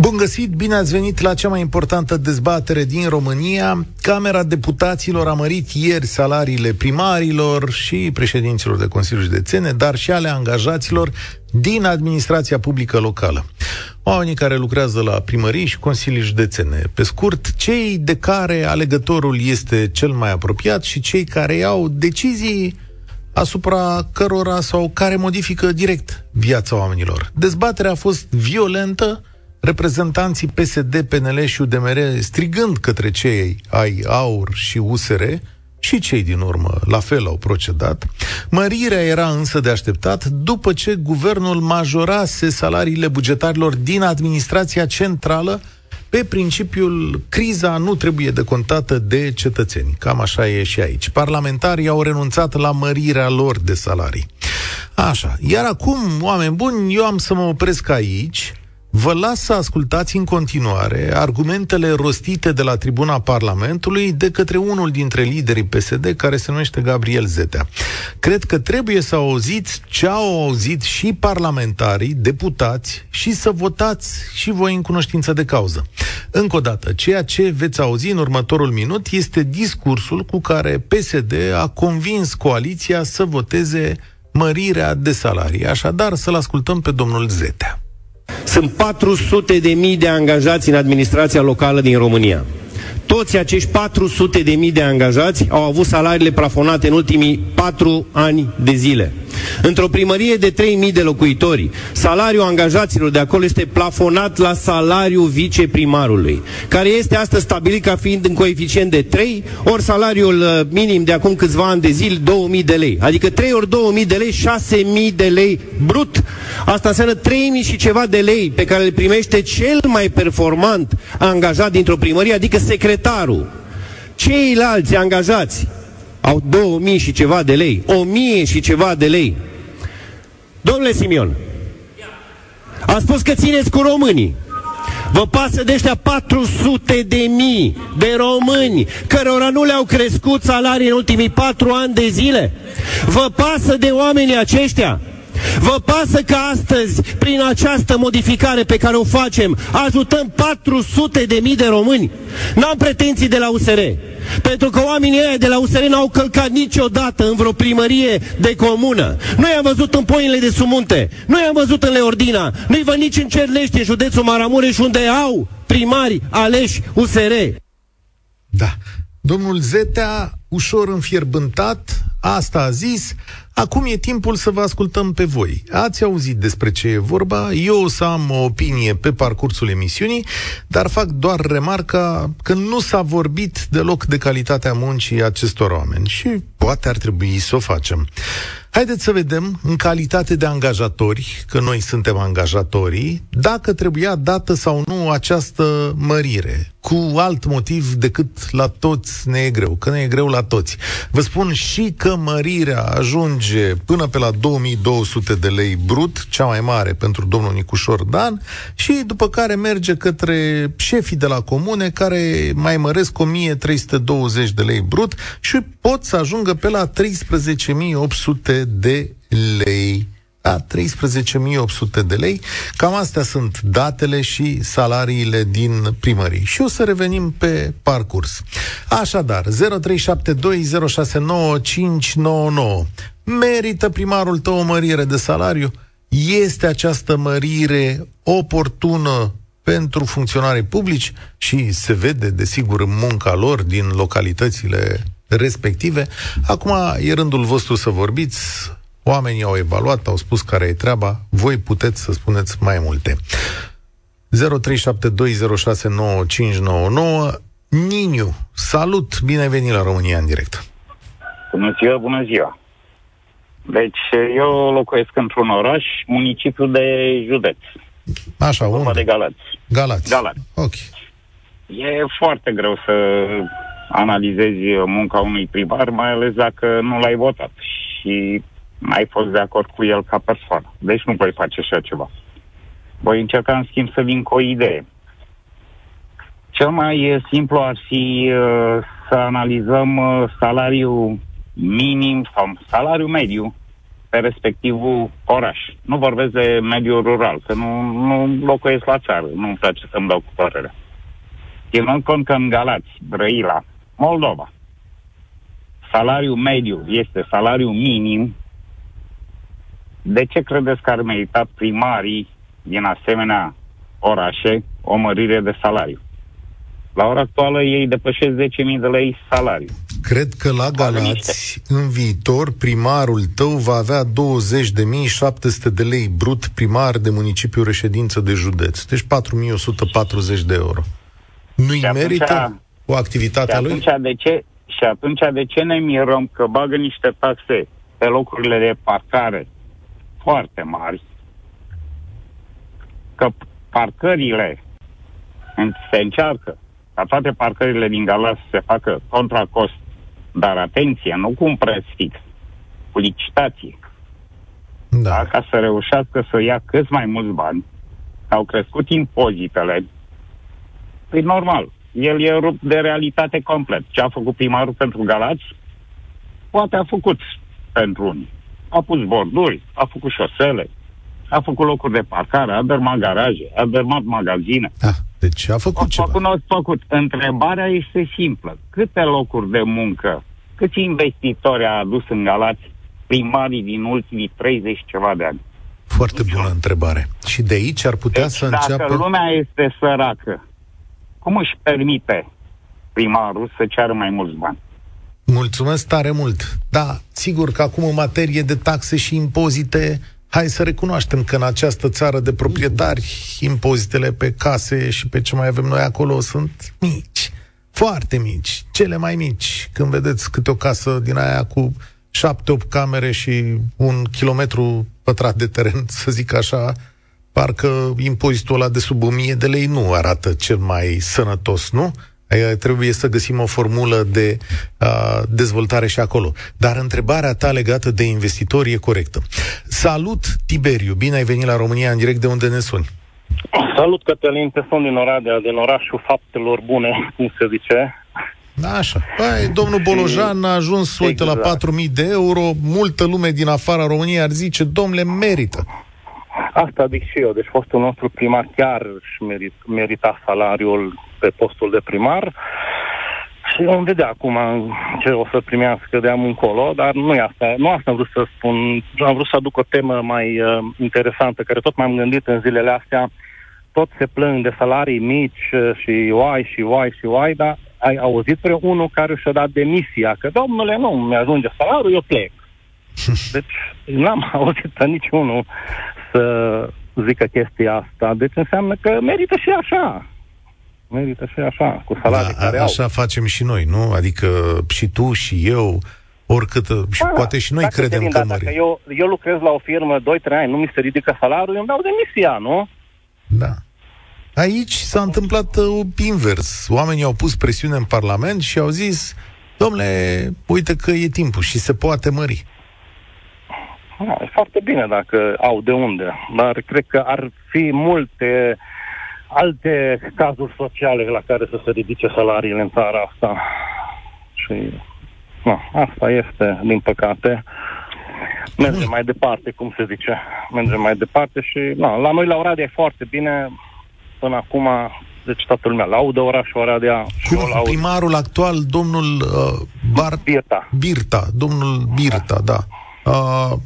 Bun găsit, bine ați venit la cea mai importantă dezbatere din România. Camera Deputaților a mărit ieri salariile primarilor și președinților de Consiliu Județene, dar și ale angajaților din administrația publică locală. Oamenii care lucrează la primării și consilii județene. Pe scurt, cei de care alegătorul este cel mai apropiat și cei care iau decizii asupra cărora sau care modifică direct viața oamenilor. Dezbaterea a fost violentă, reprezentanții PSD, PNL și UDMR strigând către cei ai AUR și USR, și cei din urmă la fel au procedat. Mărirea era însă de așteptat după ce guvernul majorase salariile bugetarilor din administrația centrală pe principiul criza nu trebuie decontată de cetățeni. Cam așa e și aici. Parlamentarii au renunțat la mărirea lor de salarii. Așa. Iar acum, oameni buni, eu am să mă opresc aici Vă las să ascultați în continuare argumentele rostite de la tribuna Parlamentului de către unul dintre liderii PSD, care se numește Gabriel Zetea. Cred că trebuie să auziți ce au auzit și parlamentarii, deputați, și să votați și voi în cunoștință de cauză. Încă o dată, ceea ce veți auzi în următorul minut este discursul cu care PSD a convins coaliția să voteze mărirea de salarii. Așadar, să-l ascultăm pe domnul Zetea. Sunt 400 de mii de angajați în administrația locală din România. Toți acești 400 de mii de angajați au avut salariile plafonate în ultimii 4 ani de zile. Într-o primărie de 3.000 de locuitori, salariul angajaților de acolo este plafonat la salariul viceprimarului, care este astăzi stabilit ca fiind în coeficient de 3, ori salariul uh, minim de acum câțiva ani de zile 2.000 de lei. Adică 3 ori 2.000 de lei, 6.000 de lei brut. Asta înseamnă 3.000 și ceva de lei pe care le primește cel mai performant angajat dintr-o primărie, adică secretarul. Ceilalți angajați au 2000 și ceva de lei, 1000 și ceva de lei. Domnule Simion, a spus că țineți cu românii. Vă pasă de ăștia 400 de mii de români cărora nu le-au crescut salarii în ultimii 4 ani de zile? Vă pasă de oamenii aceștia? Vă pasă că astăzi, prin această modificare pe care o facem, ajutăm 400 de mii de români? N-am pretenții de la USR. Pentru că oamenii ăia de la USR n-au călcat niciodată în vreo primărie de comună. Nu i-am văzut în poinile de Sumunte, nu i-am văzut în Leordina, nu-i văd nici în Cerlești, în județul Maramureș, unde au primari aleși USR. Da. Domnul Zetea, ușor înfierbântat, asta a zis, Acum e timpul să vă ascultăm pe voi. Ați auzit despre ce e vorba, eu o să am o opinie pe parcursul emisiunii, dar fac doar remarca că nu s-a vorbit deloc de calitatea muncii acestor oameni și poate ar trebui să o facem. Haideți să vedem, în calitate de angajatori, că noi suntem angajatorii, dacă trebuia dată sau nu această mărire. Cu alt motiv decât la toți ne e greu, că ne e greu la toți. Vă spun și că mărirea ajunge până pe la 2200 de lei brut, cea mai mare pentru domnul Nicușor Dan, și după care merge către șefii de la comune care mai măresc 1320 de lei brut și pot să ajungă pe la 13800 de lei. Da, 13.800 de lei. Cam astea sunt datele și salariile din primării. Și o să revenim pe parcurs. Așadar, 0372069599. Merită primarul tău o mărire de salariu? Este această mărire oportună pentru funcționarii publici și se vede, desigur, în munca lor din localitățile respective. Acum e rândul vostru să vorbiți, oamenii au evaluat, au spus care e treaba, voi puteți să spuneți mai multe. 0372069599 Niniu, salut, bine ai venit la România în direct. Bună ziua, bună ziua. Deci, eu locuiesc într-un oraș, municipiu de județ. Așa, unde? de Galați. Galați. Galați. Ok. E foarte greu să analizezi munca unui primar, mai ales dacă nu l-ai votat și n-ai fost de acord cu el ca persoană. Deci nu voi face așa ceva. Voi încerca, în schimb, să vin cu o idee. Cel mai simplu ar fi uh, să analizăm uh, salariul minim sau salariul mediu pe respectivul oraș. Nu vorbesc de mediul rural, că nu, nu locuiesc la țară, nu-mi place să-mi dau cu părerea. Ținând cont că în Galați, Brăila, Moldova, salariul mediu este salariul minim, de ce credeți că ar merita primarii din asemenea orașe o mărire de salariu? La ora actuală ei depășesc 10.000 de lei salariu. Cred că la Galați, în viitor, primarul tău va avea 20.700 de lei brut primar de municipiu reședință de județ. Deci 4.140 de euro. Nu-i atunci, merită o activitate a lui? De ce, și atunci de ce ne mirăm că bagă niște taxe pe locurile de parcare foarte mari, că parcările se încearcă ca toate parcările din Galați să se facă contra cost, dar atenție, nu cu un preț fix, cu licitație. Da. da. Ca să reușească să ia cât mai mulți bani, au crescut impozitele, păi normal, el e rupt de realitate complet. Ce a făcut primarul pentru Galați, poate a făcut pentru unii. A pus borduri, a făcut șosele, a făcut locuri de parcare, a dărmat garaje, a dărmat magazine. Da. Deci a făcut a ceva. Făcut, a făcut. Întrebarea este simplă. Câte locuri de muncă, câți investitori a adus în Galați primarii din ultimii 30 ceva de ani? Foarte bună întrebare. Și de aici ar putea deci, să dacă înceapă... dacă lumea este săracă, cum își permite primarul să ceară mai mulți bani? Mulțumesc tare mult. Da, sigur că acum în materie de taxe și impozite hai să recunoaștem că în această țară de proprietari impozitele pe case și pe ce mai avem noi acolo sunt mici, foarte mici, cele mai mici. Când vedeți câte o casă din aia cu șapte, opt camere și un kilometru pătrat de teren, să zic așa, parcă impozitul ăla de sub 1000 de lei nu arată cel mai sănătos, nu? Trebuie să găsim o formulă de uh, dezvoltare și acolo. Dar întrebarea ta legată de investitori e corectă. Salut, Tiberiu! Bine ai venit la România în direct de unde ne suni. Salut, Cătălin, te sunt din Oradea, din orașul faptelor bune, cum se zice. Da, așa. Păi, domnul Bolojan a ajuns, uite, exact. la 4.000 de euro. Multă lume din afara României ar zice, domnule, merită. Asta zic și eu. Deci fostul nostru primar chiar își merit, merita salariul pe postul de primar. Și vom vedea acum ce o să primească de am încolo, dar nu e asta. Nu asta am vrut să spun. Am vrut să aduc o temă mai uh, interesantă, care tot m-am gândit în zilele astea. Tot se plâng de salarii mici uh, și oai și oai și oai, dar ai auzit pe unul care și-a dat demisia, că domnule, nu mi-ajunge salariul, eu plec. Deci n-am auzit pe niciunul să zică chestia asta. Deci înseamnă că merită și așa. Merită și așa, cu salarii da, care Așa au. facem și noi, nu? Adică și tu și eu, oricât, și da, poate și noi credem că mări. Dacă eu, eu lucrez la o firmă 2-3 ani, nu mi se ridică salariul, îmi dau demisia, nu? Da. Aici s-a întâmplat uh, invers. Oamenii au pus presiune în Parlament și au zis, domnule, uite că e timpul și se poate mări. Da, e foarte bine dacă au de unde, dar cred că ar fi multe alte cazuri sociale la care să se ridice salariile în țara asta. Și nu, asta este, din păcate. Mergem mai departe, cum se zice. Mergem mai departe și nu, la noi la Oradea e foarte bine. Până acum, deci toată lumea laudă orașul Oradea. Cum laud... primarul actual, domnul uh, Bar... Birta. Birta, domnul Birta, da. da. Uh,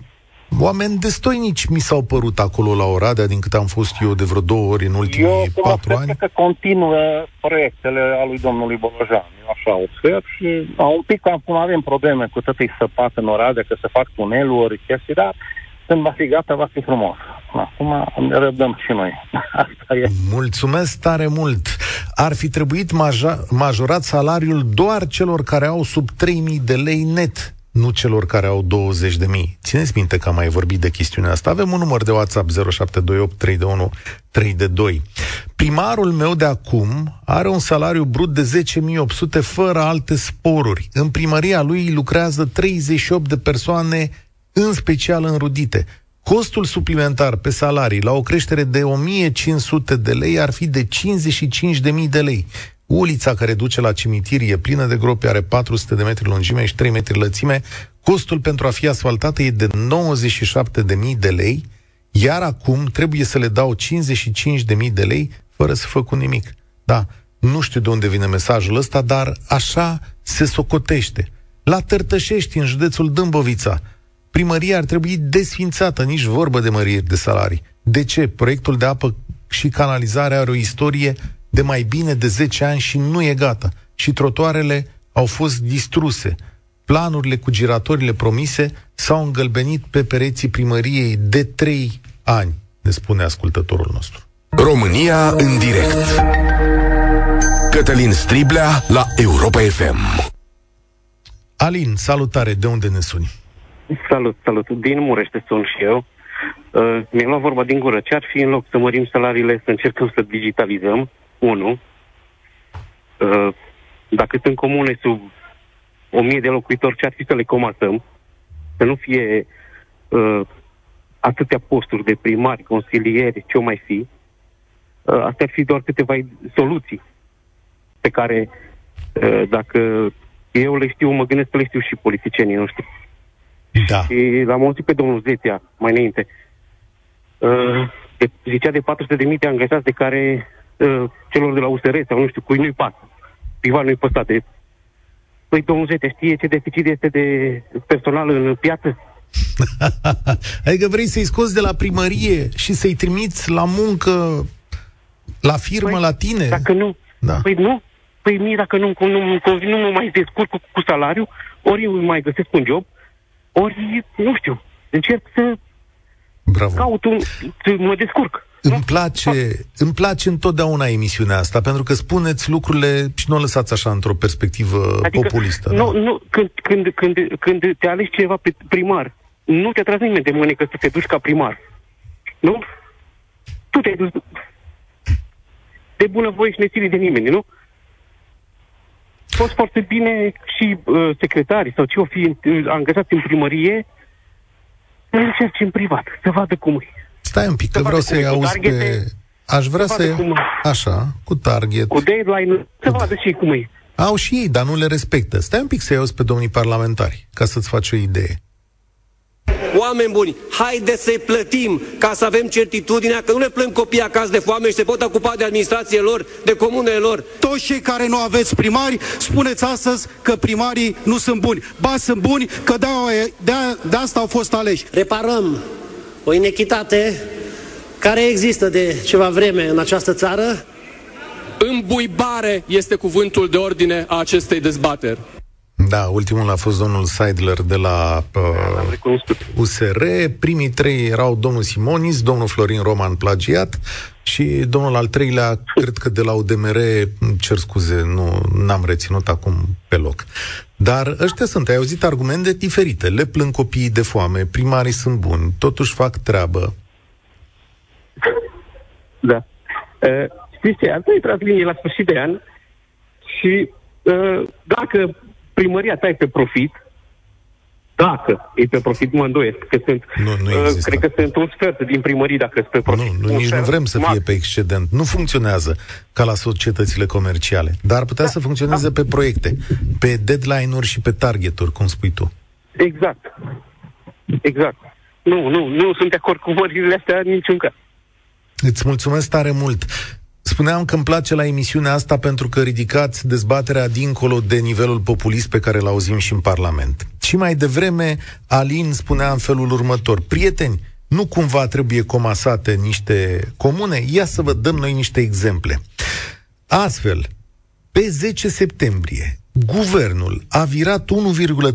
Oameni destoinici mi s-au părut acolo la Oradea, din cât am fost eu de vreo două ori în ultimii eu patru ani. Eu că continuă proiectele a lui domnului Bolojan. Eu așa observ și a, un pic acum avem probleme cu tătăi săpat în Oradea, că se fac tuneluri, chestii, dar când va fi gata, va fi frumos. Acum ne răbdăm și noi. Asta e. Mulțumesc tare mult! Ar fi trebuit maja- majorat salariul doar celor care au sub 3000 de lei net nu celor care au 20 de mii. Țineți minte că am mai vorbit de chestiunea asta. Avem un număr de WhatsApp 0728 321 322. Primarul meu de acum are un salariu brut de 10.800 fără alte sporuri. În primăria lui lucrează 38 de persoane, în special înrudite. Costul suplimentar pe salarii la o creștere de 1500 de lei ar fi de 55.000 de lei Ulița care duce la cimitir e plină de gropi, are 400 de metri lungime și 3 metri lățime. Costul pentru a fi asfaltată e de 97.000 de lei, iar acum trebuie să le dau 55.000 de lei fără să fac nimic. Da, nu știu de unde vine mesajul ăsta, dar așa se socotește. La Tărtășești, în județul Dâmbovița, primăria ar trebui desfințată, nici vorbă de măriri de salarii. De ce? Proiectul de apă și canalizare are o istorie de mai bine de 10 ani și nu e gata. Și trotuarele au fost distruse. Planurile cu giratorile promise s-au îngălbenit pe pereții primăriei de 3 ani, ne spune ascultătorul nostru. România în direct Cătălin Striblea la Europa FM Alin, salutare, de unde ne suni? Salut, salut. Din Murește sunt și eu. Uh, mi-am luat vorba din gură. Ce ar fi în loc să mărim salariile, să încercăm să digitalizăm? Unu. Uh, dacă sunt comune sub o mie de locuitori, ce ar fi să le comasăm? Să nu fie uh, atâtea posturi de primari, consilieri, ce o mai fi. Uh, astea ar fi doar câteva soluții pe care, uh, dacă eu le știu, mă gândesc că le știu și politicienii noștri. Da. Și l-am auzit pe domnul Zetia mai înainte. Uh, de, zicea de 400 de mii de angajați de care uh, celor de la USR sau nu știu cui nu-i pasă. Privat nu-i păsat de... Păi domnul Zetia știe ce deficit este de personal în piață? adică vrei să-i scoți de la primărie și să-i trimiți la muncă la firmă păi, la tine? Dacă nu. Da. Păi nu. Păi mie dacă nu, nu, nu, nu mă mai descurc cu, cu salariu, ori eu mai găsesc un job, ori, nu știu, încerc să Bravo. caut un... să mă descurc. Îmi place, îmi place întotdeauna emisiunea asta, pentru că spuneți lucrurile și nu o lăsați așa într-o perspectivă adică, populistă. Nu, da? nu, când, când, când, când te alegi ceva pe primar, nu te atragi nimeni de mânecă să te duci ca primar. Nu? Tu te-ai dus de bunăvoie și neținit de nimeni, nu? Fost foarte bine și uh, secretarii sau ce o fi uh, angajați în primărie să încerce în privat, să vadă cum e. Stai un pic, că vreau să-i auzi pe... Aș vrea să... să cum... Așa, cu target. Cu deadline, să cu... vadă și cum e. Au și ei, dar nu le respectă. Stai un pic să-i auzi pe domnii parlamentari, ca să-ți faci o idee. Oameni buni, haideți să-i plătim ca să avem certitudinea că nu le plâng copiii acasă de foame și se pot ocupa de administrație lor, de comunele lor. Toți cei care nu aveți primari, spuneți astăzi că primarii nu sunt buni. Ba, sunt buni, că de, de, de asta au fost aleși. Reparăm o inechitate care există de ceva vreme în această țară. Îmbuibare este cuvântul de ordine a acestei dezbateri. Da, ultimul a fost domnul Seidler de la uh, USR. Primii trei erau domnul Simonis, domnul Florin Roman plagiat și domnul al treilea, cred că de la UDMR, cer scuze, nu n-am reținut acum pe loc. Dar ăștia sunt, ai auzit argumente diferite. Le plâng copiii de foame, primarii sunt buni, totuși fac treabă. Da. Uh, știți ce? Ar trebui linie la sfârșit de an și uh, dacă primăria ta e pe profit, dacă e pe profit, mă îndoiesc că sunt, nu, nu uh, cred că sunt un sfert din primării dacă sunt pe profit. Nu, nu nici nu vrem să fie pe excedent. Nu funcționează ca la societățile comerciale, dar ar putea da, să funcționeze da. pe proiecte, pe deadline-uri și pe target-uri, cum spui tu. Exact. Exact. Nu, nu, nu sunt de acord cu mările astea niciun caz. Îți mulțumesc tare mult. Spuneam că îmi place la emisiunea asta pentru că ridicați dezbaterea dincolo de nivelul populist pe care îl auzim și în Parlament. Și mai devreme, Alin spunea în felul următor, prieteni, nu cumva trebuie comasate niște comune? Ia să vă dăm noi niște exemple. Astfel, pe 10 septembrie, Guvernul a virat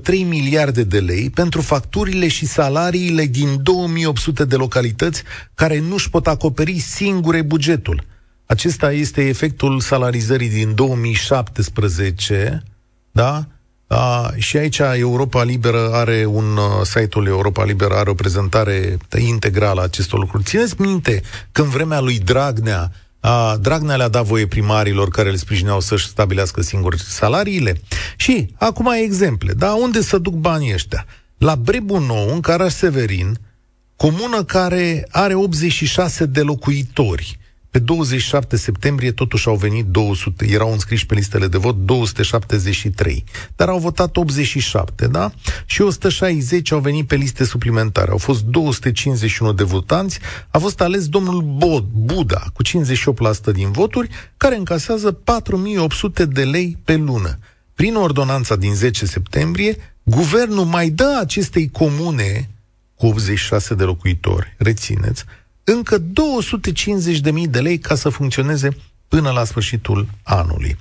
1,3 miliarde de lei pentru facturile și salariile din 2800 de localități care nu-și pot acoperi singure bugetul. Acesta este efectul salarizării din 2017, da? A, și aici Europa Liberă are un, uh, site-ul Europa Liberă are o prezentare integrală a acestor lucruri. Țineți minte că în vremea lui Dragnea, a, Dragnea le-a dat voie primarilor care le sprijineau să-și stabilească singuri salariile. Și, acum ai exemple, da? Unde să duc banii ăștia? La Brebu Nou, în Caraș Severin, comună care are 86 de locuitori, Pe 27 septembrie totuși au venit 200, erau înscriși pe listele de vot 273, dar au votat 87, da? Și 160 au venit pe liste suplimentare. Au fost 251 de votanți, a fost ales domnul Bod, Buda cu 58% din voturi, care încasează 4800 de lei pe lună. Prin ordonanța din 10 septembrie, guvernul mai dă acestei comune cu 86 de locuitori, rețineți, încă 250.000 de lei ca să funcționeze până la sfârșitul anului.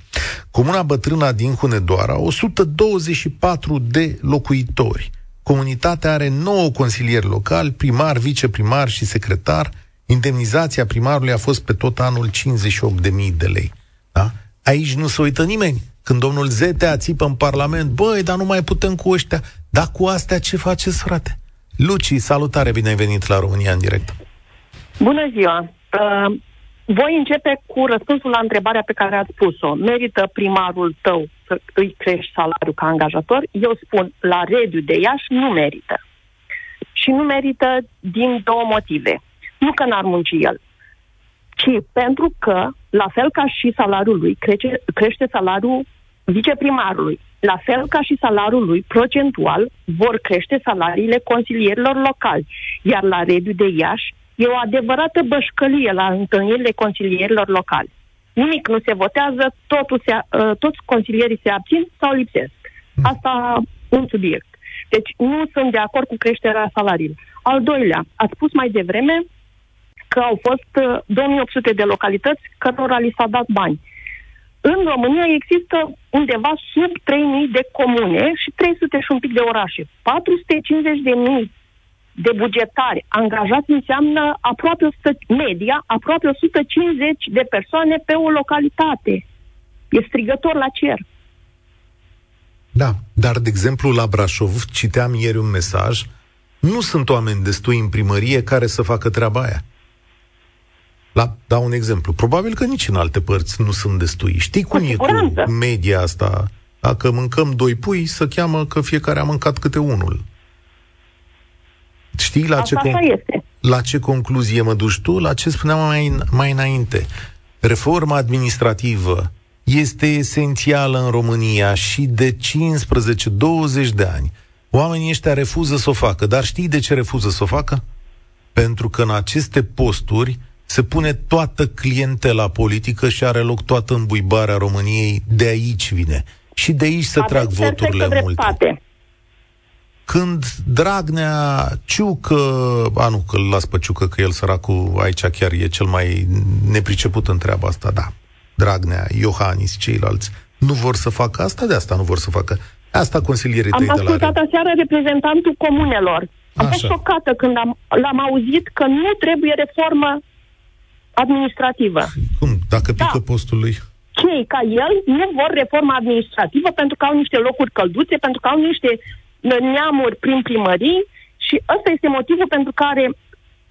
Comuna Bătrâna din Hunedoara, 124 de locuitori. Comunitatea are 9 consilieri locali, primar, viceprimar și secretar. Indemnizația primarului a fost pe tot anul 58.000 de lei. Da? Aici nu se uită nimeni. Când domnul Zetea țipă în Parlament, băi, dar nu mai putem cu ăștia. Dar cu astea ce faceți, frate? Luci, salutare, bine ai venit la România în direct. Bună ziua! Uh, voi începe cu răspunsul la întrebarea pe care ați pus-o. Merită primarul tău să îi crești salariul ca angajator? Eu spun, la rediu de Iași nu merită. Și nu merită din două motive. Nu că n-ar munci el, ci pentru că, la fel ca și salariul lui, crește, crește salariul viceprimarului. La fel ca și salariul lui, procentual, vor crește salariile consilierilor locali. Iar la rediu de Iași E o adevărată bășcălie la întâlnirile consilierilor locali. Nimic nu se votează, totul se, uh, toți consilierii se abțin sau lipsesc. Asta un subiect. Deci nu sunt de acord cu creșterea salariilor. Al doilea, ați spus mai devreme că au fost 2800 uh, de localități cărora li s-a dat bani. În România există undeva sub 3000 de comune și 300 și un pic de orașe. 450 de mii de bugetari angajați înseamnă aproape 100, media, aproape 150 de persoane pe o localitate. E strigător la cer. Da, dar, de exemplu, la Brașov, citeam ieri un mesaj, nu sunt oameni destui în primărie care să facă treaba aia. La, dau un exemplu. Probabil că nici în alte părți nu sunt destui. Știi cum cu e cu media asta? Dacă mâncăm doi pui, să cheamă că fiecare a mâncat câte unul. Știi la ce, con- este. la ce concluzie mă duci tu? La ce spuneam mai, mai înainte. Reforma administrativă este esențială în România și de 15-20 de ani. Oamenii ăștia refuză să o facă. Dar știi de ce refuză să o facă? Pentru că în aceste posturi se pune toată clientela politică și are loc toată îmbuibarea României. De aici vine. Și de aici se Aveți trag voturile multe când Dragnea, Ciucă, a nu, că îl las pe Ciucă, că el săracul aici chiar e cel mai nepriceput în treaba asta, da. Dragnea, Iohannis, ceilalți, nu vor să facă asta, de asta nu vor să facă. Asta consilierii tăi de la... Am ascultat aseară reprezentantul comunelor. Am Așa. fost șocată când am, l-am auzit că nu trebuie reformă administrativă. Cum? Dacă pică da. postul lui? Cei ca el nu vor reformă administrativă pentru că au niște locuri călduțe, pentru că au niște neamuri prin primării și ăsta este motivul pentru care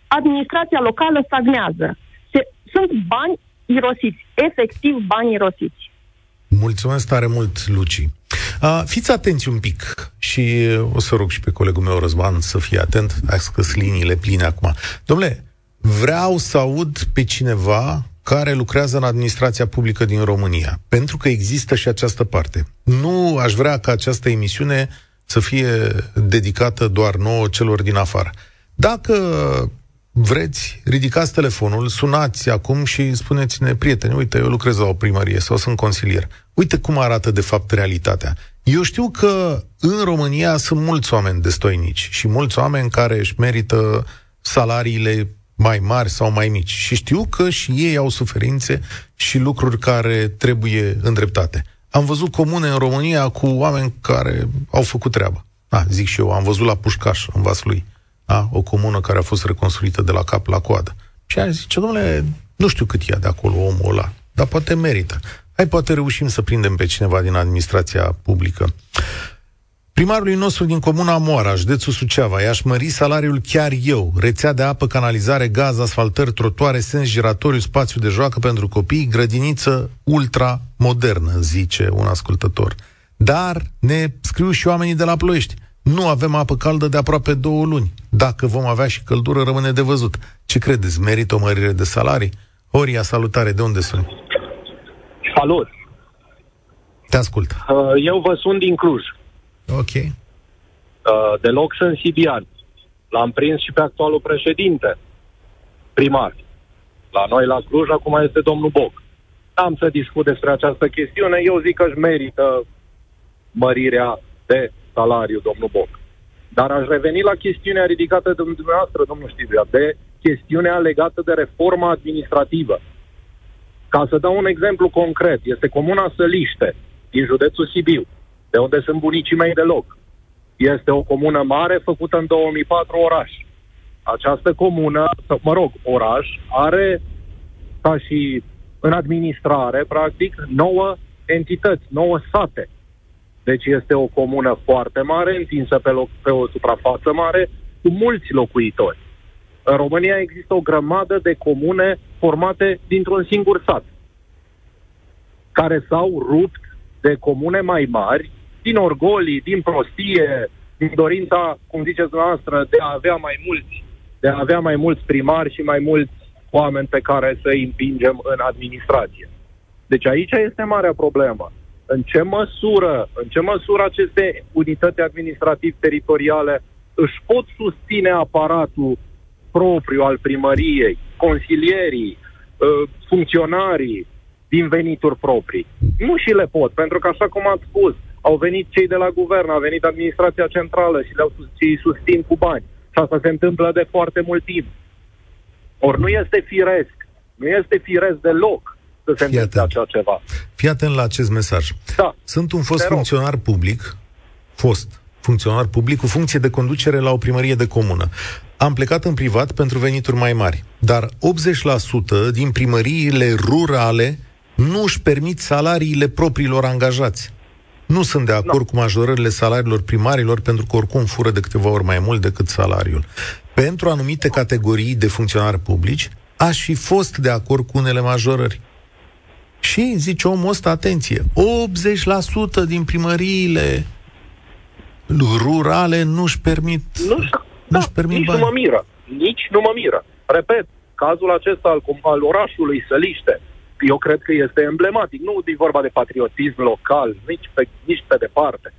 administrația locală stagnează. Se, sunt bani irosiți, efectiv bani irosiți. Mulțumesc tare mult, Luci. Uh, fiți atenți un pic și o să rog și pe colegul meu Răzvan să fie atent, ai scăs liniile pline acum. Domnule, vreau să aud pe cineva care lucrează în administrația publică din România, pentru că există și această parte. Nu aș vrea ca această emisiune să fie dedicată doar nouă celor din afară. Dacă vreți, ridicați telefonul, sunați acum și spuneți-ne, prieteni, uite, eu lucrez la o primărie sau sunt consilier. Uite cum arată de fapt realitatea. Eu știu că în România sunt mulți oameni destoinici și mulți oameni care își merită salariile mai mari sau mai mici. Și știu că și ei au suferințe și lucruri care trebuie îndreptate. Am văzut comune în România cu oameni care au făcut treaba. Da, zic și eu, am văzut la Pușcaș, în Vaslui, da, o comună care a fost reconstruită de la cap la coadă. Și a zice, domnule, nu știu cât ia de acolo omul ăla, dar poate merită. Hai, poate reușim să prindem pe cineva din administrația publică. Primarului nostru din Comuna Moara, județul Suceava, i-aș mări salariul chiar eu. Rețea de apă, canalizare, gaz, asfaltări, trotuare, sens giratoriu, spațiu de joacă pentru copii, grădiniță ultra modernă, zice un ascultător. Dar ne scriu și oamenii de la Ploiești. Nu avem apă caldă de aproape două luni. Dacă vom avea și căldură, rămâne de văzut. Ce credeți? Merită o mărire de salarii? Horia, salutare, de unde sunt? Salut! Te ascult. Uh, eu vă sunt din Cluj. Ok. Uh, deloc sunt sibian. L-am prins și pe actualul președinte, primar. La noi, la Cluj, acum este domnul Boc. Am să discut despre această chestiune. Eu zic că își merită mărirea de salariu, domnul Boc. Dar aș reveni la chestiunea ridicată de dumneavoastră, domnul Știbia, de chestiunea legată de reforma administrativă. Ca să dau un exemplu concret, este comuna Săliște, din județul Sibiu, de unde sunt bunicii mei de loc. Este o comună mare făcută în 2004 oraș. Această comună, mă rog, oraș, are ca și în administrare, practic, nouă entități, nouă sate. Deci este o comună foarte mare, întinsă pe, loc, pe o suprafață mare, cu mulți locuitori. În România există o grămadă de comune formate dintr-un singur sat, care s-au rupt de comune mai mari, din orgolii, din prostie, din dorința, cum ziceți dumneavoastră, de a avea mai mulți, de a avea mai mulți primari și mai mulți oameni pe care să îi împingem în administrație. Deci aici este marea problemă. În ce măsură, în ce măsură aceste unități administrativ-teritoriale își pot susține aparatul propriu al primăriei, consilierii, uh, funcționarii din venituri proprii. Nu și le pot, pentru că, așa cum ați spus, au venit cei de la guvern, a venit administrația centrală și le-au îi susțin cu bani. Și asta se întâmplă de foarte mult timp. Ori nu este firesc, nu este firesc deloc să se întâmple așa ceva. Fii atent la acest mesaj. Da. Sunt un fost funcționar public, fost funcționar public cu funcție de conducere la o primărie de comună. Am plecat în privat pentru venituri mai mari, dar 80% din primăriile rurale nu își permit salariile propriilor angajați. Nu sunt de acord no. cu majorările salariilor primarilor pentru că oricum fură de câteva ori mai mult decât salariul. Pentru anumite categorii de funcționari publici, aș fi fost de acord cu unele majorări. Și, zice omul ăsta, atenție, 80% din primăriile rurale nu-și permit, nu, nu-și da, permit nici bani. nu mă miră. Nici nu mă miră. Repet, cazul acesta al, al orașului Săliște, eu cred că este emblematic. Nu e vorba de patriotism local, nici pe, nici pe departe.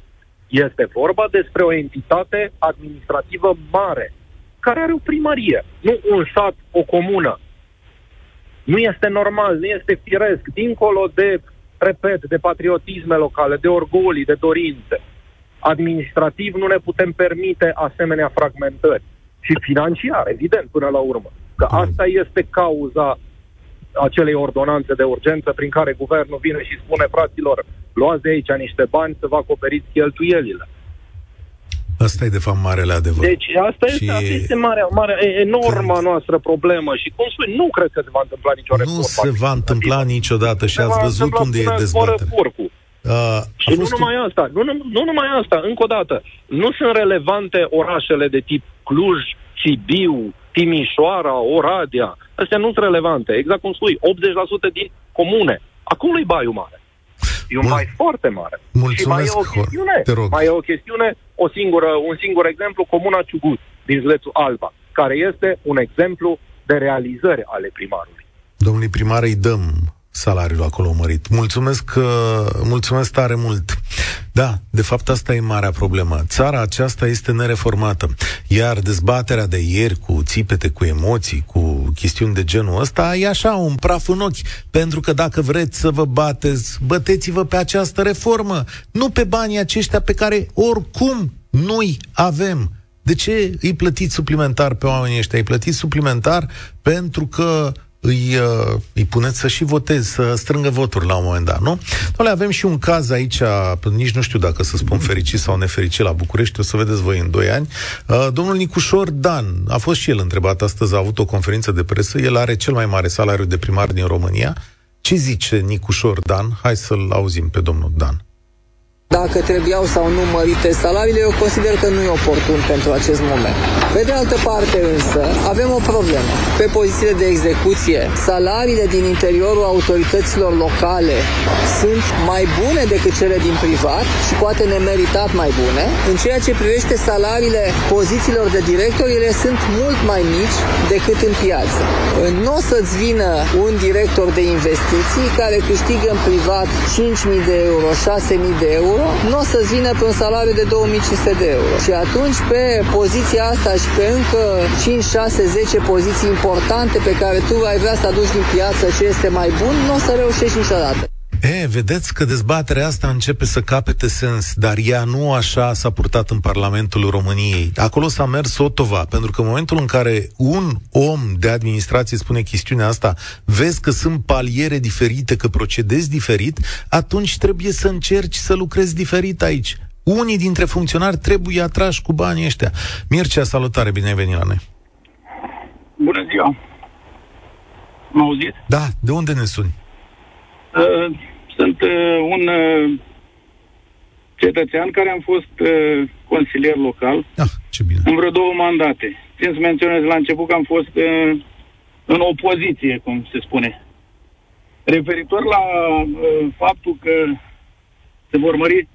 Este vorba despre o entitate administrativă mare, care are o primărie, nu un sat, o comună. Nu este normal, nu este firesc, dincolo de, repet, de patriotisme locale, de orgolii, de dorințe. Administrativ nu ne putem permite asemenea fragmentări. Și financiar, evident, până la urmă. Că asta este cauza acelei ordonanțe de urgență prin care guvernul vine și spune fraților, luați de aici niște bani să vă acoperiți cheltuielile. Asta e de fapt marele adevăr. Deci asta este, și... asta este mare, mare, enorma Când... noastră problemă și cum spui, nu cred că se va întâmpla nicio reformă. Nu se va întâmpla niciodată și ați văzut unde e dezbaterea. Uh, și nu numai asta, nu, nu, nu numai asta, încă o dată, nu sunt relevante orașele de tip Cluj, Sibiu, Timișoara, Oradea, astea nu sunt relevante. Exact cum spui, 80% din comune. Acolo e baiul mare. E un Bun. bai foarte mare. Mulțumesc, și mai e o chestiune, te rog. mai e o chestiune, o singură, un singur exemplu, Comuna Ciugut, din județul Alba, care este un exemplu de realizări ale primarului. Domnului primar îi dăm salariul acolo mărit. Mulțumesc, uh, mulțumesc tare mult. Da, de fapt asta e marea problemă. Țara aceasta este nereformată. Iar dezbaterea de ieri cu țipete, cu emoții, cu chestiuni de genul ăsta, e așa, un praf în ochi. Pentru că dacă vreți să vă bateți, băteți-vă pe această reformă. Nu pe banii aceștia pe care oricum noi avem. De ce îi plătiți suplimentar pe oamenii ăștia? Îi plătiți suplimentar pentru că îi, uh, îi puneți să și voteze, să strângă voturi la un moment dat, nu? Doamne, avem și un caz aici, nici nu știu dacă să spun fericit sau nefericit la București, o să vedeți voi în 2 ani. Uh, domnul Nicușor Dan, a fost și el întrebat astăzi, a avut o conferință de presă, el are cel mai mare salariu de primar din România. Ce zice Nicușor Dan? Hai să-l auzim pe domnul Dan. Dacă trebuiau sau nu mărite salariile, eu consider că nu e oportun pentru acest moment. Pe de altă parte însă, avem o problemă. Pe pozițiile de execuție, salariile din interiorul autorităților locale sunt mai bune decât cele din privat și poate nemeritat mai bune. În ceea ce privește salariile pozițiilor de directori, ele sunt mult mai mici decât în piață. Nu o să-ți vină un director de investiții care câștigă în privat 5.000 de euro, 6.000 de euro, nu o să-ți vină pe un salariu de 2500 de euro. Și atunci pe poziția asta și pe încă 5, 6, 10 poziții importante pe care tu ai vrea să aduci din piață ce este mai bun, nu o să reușești niciodată. E, vedeți că dezbaterea asta începe să capete sens, dar ea nu așa s-a purtat în Parlamentul României. Acolo s-a mers Otova, pentru că în momentul în care un om de administrație spune chestiunea asta, vezi că sunt paliere diferite, că procedezi diferit, atunci trebuie să încerci să lucrezi diferit aici. Unii dintre funcționari trebuie atrași cu banii ăștia. Mircea, salutare, bine ai venit la noi. Bună ziua! M auzit? Da, de unde ne suni? Uh, sunt uh, un uh, cetățean care am fost uh, consilier local ah, ce bine. în vreo două mandate. Țin să menționez la început că am fost uh, în opoziție, cum se spune. Referitor la uh, faptul că se vor mări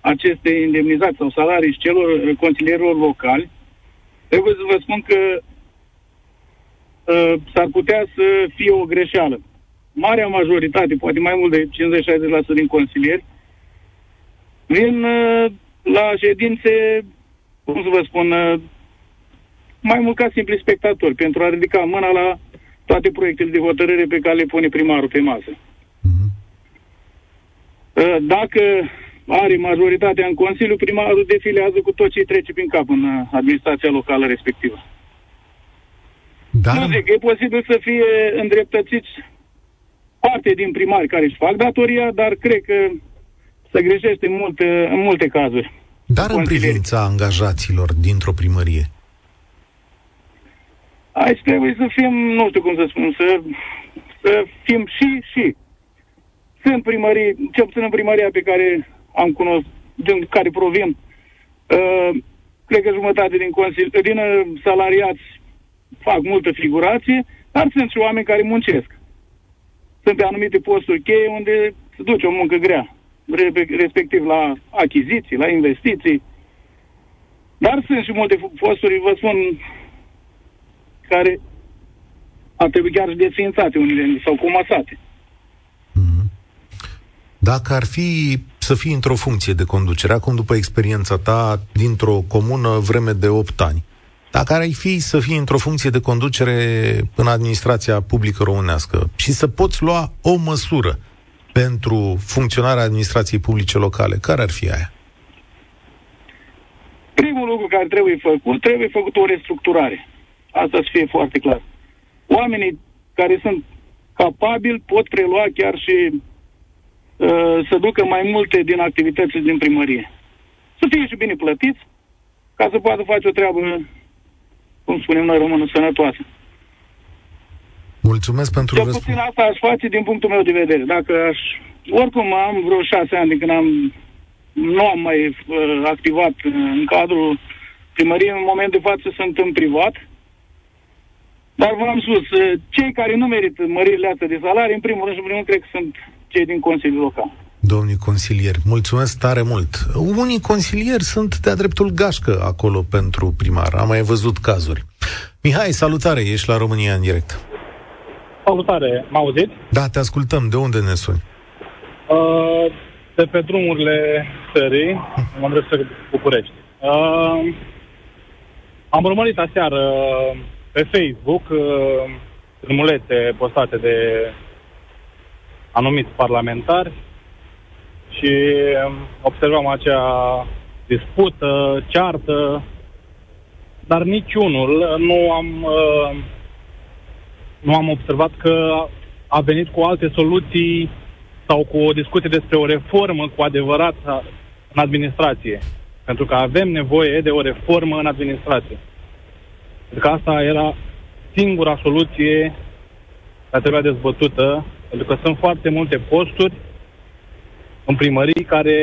aceste indemnizații sau salarii celor uh, consilierilor locali, trebuie să vă spun că uh, s-ar putea să fie o greșeală marea majoritate, poate mai mult de 50-60% din consilieri, vin uh, la ședințe, cum să vă spun, uh, mai mult ca simpli spectatori, pentru a ridica mâna la toate proiectele de hotărâre pe care le pune primarul pe masă. Uh-huh. Uh, dacă are majoritatea în Consiliu, primarul defilează cu tot ce trece prin cap în uh, administrația locală respectivă. Dar... Nu zic, e posibil să fie îndreptățiți parte din primari care își fac datoria, dar cred că se greșește în multe, în multe cazuri. Dar în privința angajaților dintr-o primărie? Aici trebuie să fim, nu știu cum să spun, să, să fim și și. Sunt primării, ce puțin în primăria pe care am cunoscut, din care provin, uh, cred că jumătate din, consil, din uh, salariați fac multă figurație, dar sunt și oameni care muncesc sunt pe anumite posturi cheie unde se duce o muncă grea, respectiv la achiziții, la investiții. Dar sunt și multe posturi, vă spun, care ar trebui chiar desfințate unele sau comasate. Mm-hmm. Dacă ar fi să fii într-o funcție de conducere, acum după experiența ta dintr-o comună vreme de 8 ani, dacă ar fi să fii într-o funcție de conducere în administrația publică românească și să poți lua o măsură pentru funcționarea administrației publice locale, care ar fi aia? Primul lucru care trebuie făcut, trebuie făcut o restructurare. Asta să fie foarte clar. Oamenii care sunt capabili pot prelua chiar și uh, să ducă mai multe din activitățile din primărie. Să fie și bine plătiți, ca să poată face o treabă cum spunem noi românul, sănătoasă. Mulțumesc pentru Cel puțin asta aș face din punctul meu de vedere. Dacă aș... Oricum am vreo șase ani de când am... Nu am mai uh, activat uh, în cadrul primăriei. În moment de față sunt în privat. Dar v-am spus, uh, cei care nu merită măririle astea de salarii, în primul rând și în primul rând, cred că sunt cei din Consiliul Local domnii consilieri. Mulțumesc tare mult. Unii consilieri sunt de-a dreptul gașcă acolo pentru primar. Am mai văzut cazuri. Mihai, salutare, ești la România în direct. Salutare, m auzit? Da, te ascultăm. De unde ne suni? Uh, de pe drumurile țării, mă îndrept București. Uh, am urmărit aseară pe Facebook uh, filmulețe postate de anumiți parlamentari și observam acea dispută, ceartă, dar niciunul nu am, uh, nu am observat că a venit cu alte soluții sau cu o discuție despre o reformă cu adevărat în administrație. Pentru că avem nevoie de o reformă în administrație. Pentru că asta era singura soluție care trebuia dezbătută, pentru că sunt foarte multe posturi în primării care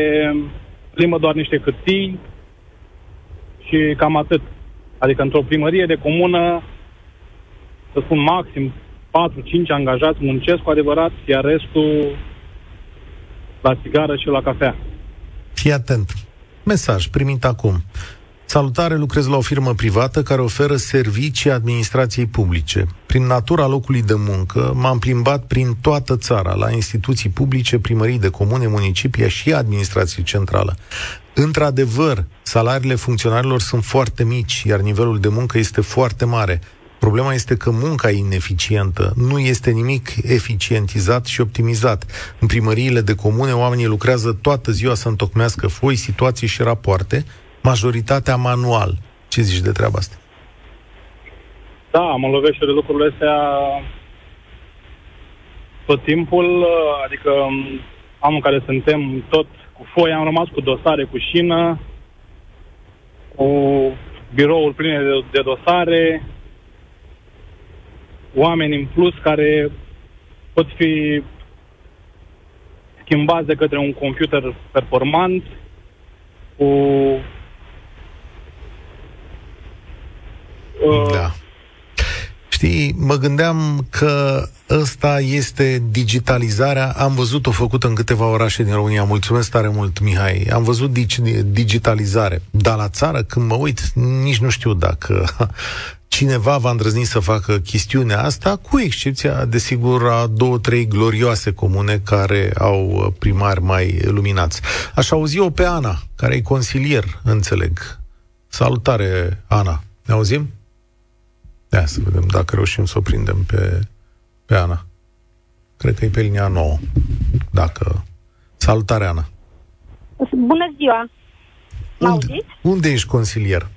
plimbă doar niște hârtii și cam atât. Adică într-o primărie de comună, să spun maxim 4-5 angajați muncesc cu adevărat, iar restul la țigară și la cafea. Fii atent. Mesaj primit acum. Salutare, lucrez la o firmă privată care oferă servicii administrației publice. Prin natura locului de muncă, m-am plimbat prin toată țara, la instituții publice, primării de comune, municipii și administrație centrală. Într-adevăr, salariile funcționarilor sunt foarte mici, iar nivelul de muncă este foarte mare. Problema este că munca e ineficientă, nu este nimic eficientizat și optimizat. În primăriile de comune, oamenii lucrează toată ziua să întocmească foi, situații și rapoarte, majoritatea manual. Ce zici de treaba asta? Da, mă lovește de lucrurile astea tot timpul, adică am în care suntem tot cu foi, am rămas cu dosare, cu șină, cu biroul plin de, de dosare, oameni în plus care pot fi schimbați de către un computer performant, cu da. Știi, mă gândeam că ăsta este digitalizarea. Am văzut-o făcută în câteva orașe din România. Mulțumesc tare mult, Mihai. Am văzut digitalizare. Dar la țară, când mă uit, nici nu știu dacă cineva va îndrăzni să facă chestiunea asta, cu excepția, desigur, a două, trei glorioase comune care au primari mai luminați. Aș auzi-o pe Ana, care e consilier, înțeleg. Salutare, Ana. Ne auzim? Da, să vedem dacă reușim să o prindem pe, pe Ana. Cred că e pe linia nouă. Dacă... Salutare, Ana. Bună ziua! Mă unde, unde ești consilier?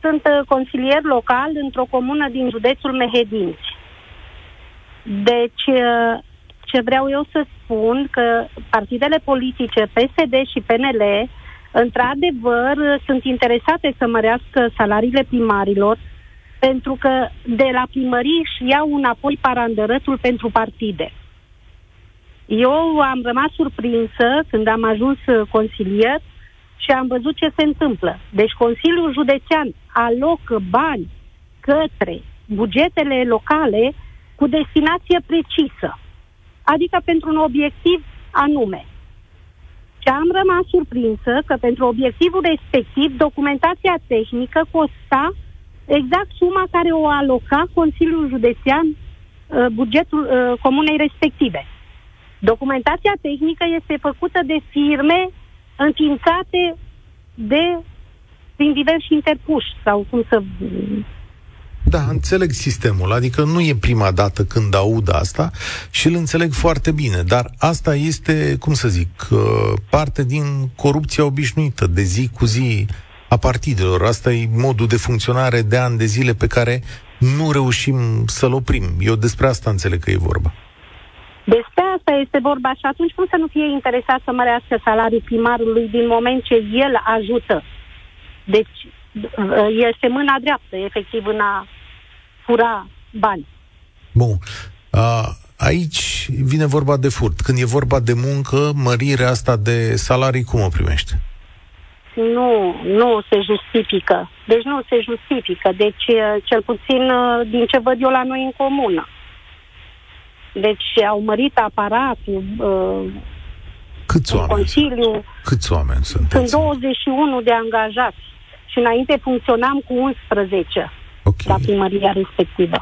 Sunt uh, consilier local într-o comună din județul Mehedinți. Deci, uh, ce vreau eu să spun, că partidele politice PSD și PNL, într-adevăr, sunt interesate să mărească salariile primarilor, pentru că de la primării își iau înapoi parandărătul pentru partide. Eu am rămas surprinsă când am ajuns consilier și am văzut ce se întâmplă. Deci Consiliul Județean alocă bani către bugetele locale cu destinație precisă, adică pentru un obiectiv anume. Și am rămas surprinsă că pentru obiectivul respectiv documentația tehnică costa exact suma care o aloca Consiliul Județean uh, bugetul uh, comunei respective. Documentația tehnică este făcută de firme înființate de prin diversi interpuși sau cum să da, înțeleg sistemul, adică nu e prima dată când aud asta și îl înțeleg foarte bine, dar asta este, cum să zic, uh, parte din corupția obișnuită de zi cu zi a partidelor. Asta e modul de funcționare de ani de zile pe care nu reușim să-l oprim. Eu despre asta înțeleg că e vorba. Despre asta este vorba și atunci cum să nu fie interesat să mărească salariul primarului din moment ce el ajută? Deci este mâna dreaptă, efectiv, în a fura bani. Bun. A, aici vine vorba de furt. Când e vorba de muncă, mărirea asta de salarii, cum o primește? Nu, nu se justifică. Deci nu se justifică. Deci, cel puțin din ce văd eu la noi în comună. Deci au mărit aparatul, uh, Câți oameni? Consiliu. Câți oameni sunt? Sunt 21 de angajați și înainte funcționam cu 11 okay. la primăria respectivă.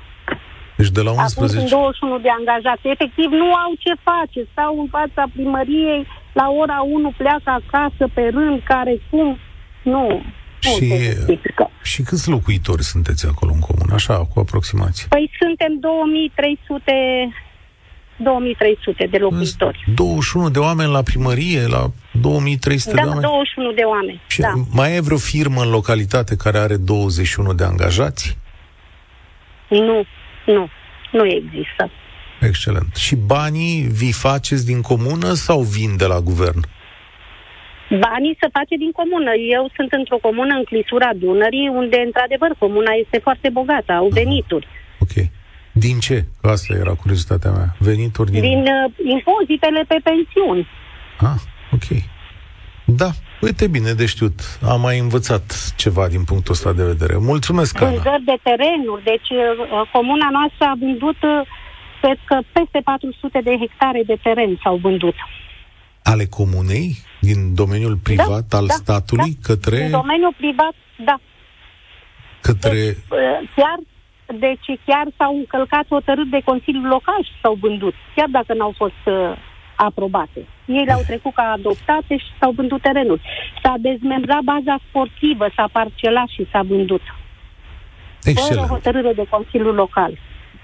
Deci de la 11... Acum sunt 21 de angajați. Efectiv, nu au ce face. Stau în fața primăriei, la ora 1 pleacă acasă pe rând, care cum. Nu. Și, și câți locuitori sunteți acolo în comun, așa, cu aproximație? Păi suntem 2300 2300 de locuitori. 21 de oameni la primărie, la 2300 da, de oameni? 21 de oameni, și da. mai e vreo firmă în localitate care are 21 de angajați? Nu, nu, nu există. Excelent. Și banii vi faceți din comună sau vin de la guvern? Banii se face din comună. Eu sunt într-o comună în clisura Dunării, unde, într-adevăr, comuna este foarte bogată, au venituri. Ok. Din ce? Asta era curiozitatea mea. Venituri din... Din uh, impozitele pe pensiuni. Ah, ok. Da, uite bine de știut. Am mai învățat ceva din punctul ăsta de vedere. Mulțumesc, Ana. Vânzări de terenuri. Deci, uh, comuna noastră a vândut, uh, cred că peste 400 de hectare de teren s-au vândut. Ale comunei? Din domeniul privat da, al da, statului da. către... Din domeniul privat, da. Către... Deci, uh, chiar, deci chiar s-au încălcat hotărâri de Consiliul Local și s-au vândut, chiar dacă n-au fost uh, aprobate. Ei le-au trecut ca adoptate și s-au vândut terenul. S-a dezmembrat baza sportivă, s-a parcelat și s-a vândut. Excelent. Fără hotărâre de Consiliul Local.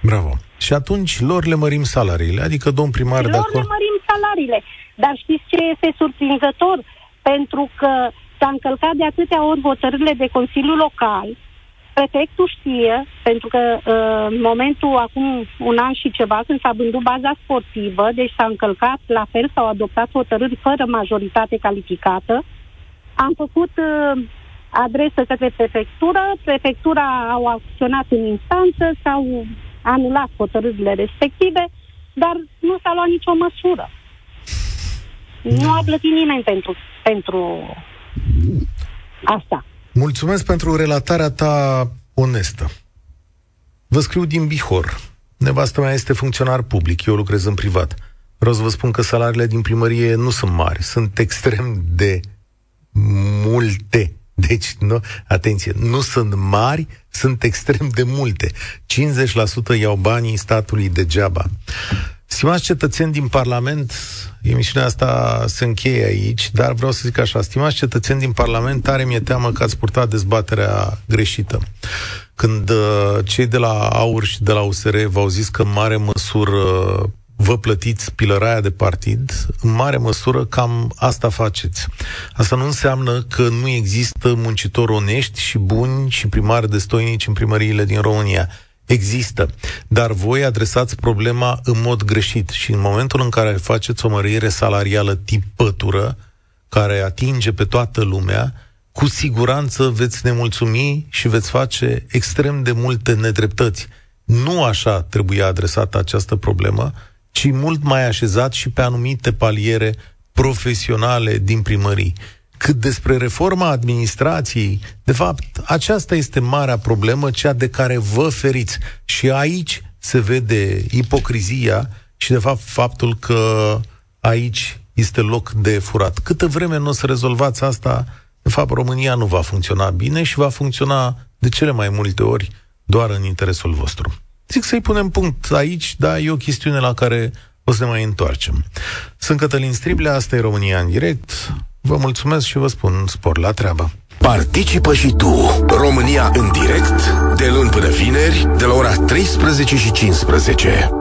Bravo. Și atunci lor le mărim salariile, adică domn primar și de lor acolo... le mărim salariile. Dar știți ce este surprinzător? Pentru că s-a încălcat de atâtea ori hotărârile de Consiliul Local, prefectul știe, pentru că uh, în momentul, acum un an și ceva, când s-a vândut baza sportivă, deci s-a încălcat, la fel s-au adoptat hotărâri fără majoritate calificată, am făcut uh, adresă către prefectură, prefectura au acționat în instanță, s-au anulat hotărârile respective, dar nu s-a luat nicio măsură. Nu a plătit nimeni pentru, pentru asta. Mulțumesc pentru relatarea ta onestă. Vă scriu din Bihor. Nevastă mea este funcționar public, eu lucrez în privat. Vreau să vă spun că salariile din primărie nu sunt mari, sunt extrem de multe. Deci, nu, atenție, nu sunt mari, sunt extrem de multe. 50% iau banii statului degeaba. Stimați cetățeni din Parlament, emisiunea asta se încheie aici, dar vreau să zic așa, stimați cetățeni din Parlament, tare mi-e teamă că ați purtat dezbaterea greșită. Când uh, cei de la AUR și de la USR v-au zis că în mare măsură vă plătiți pilăraia de partid, în mare măsură cam asta faceți. Asta nu înseamnă că nu există muncitori onești și buni și primari destoinici în primăriile din România. Există, dar voi adresați problema în mod greșit și în momentul în care faceți o mărire salarială tip pătură, care atinge pe toată lumea, cu siguranță veți nemulțumi și veți face extrem de multe nedreptăți. Nu așa trebuia adresată această problemă, ci mult mai așezat și pe anumite paliere profesionale din primării. Cât despre reforma administrației, de fapt, aceasta este marea problemă, cea de care vă feriți. Și aici se vede ipocrizia și, de fapt, faptul că aici este loc de furat. Câtă vreme nu o să rezolvați asta, de fapt, România nu va funcționa bine și va funcționa de cele mai multe ori doar în interesul vostru. Zic să-i punem punct aici, dar e o chestiune la care o să ne mai întoarcem. Sunt Cătălin Striblea, asta e România în direct. Vă mulțumesc și vă spun spor la treabă. Participă și tu, România în direct, de luni până vineri, de la ora 13 și 15.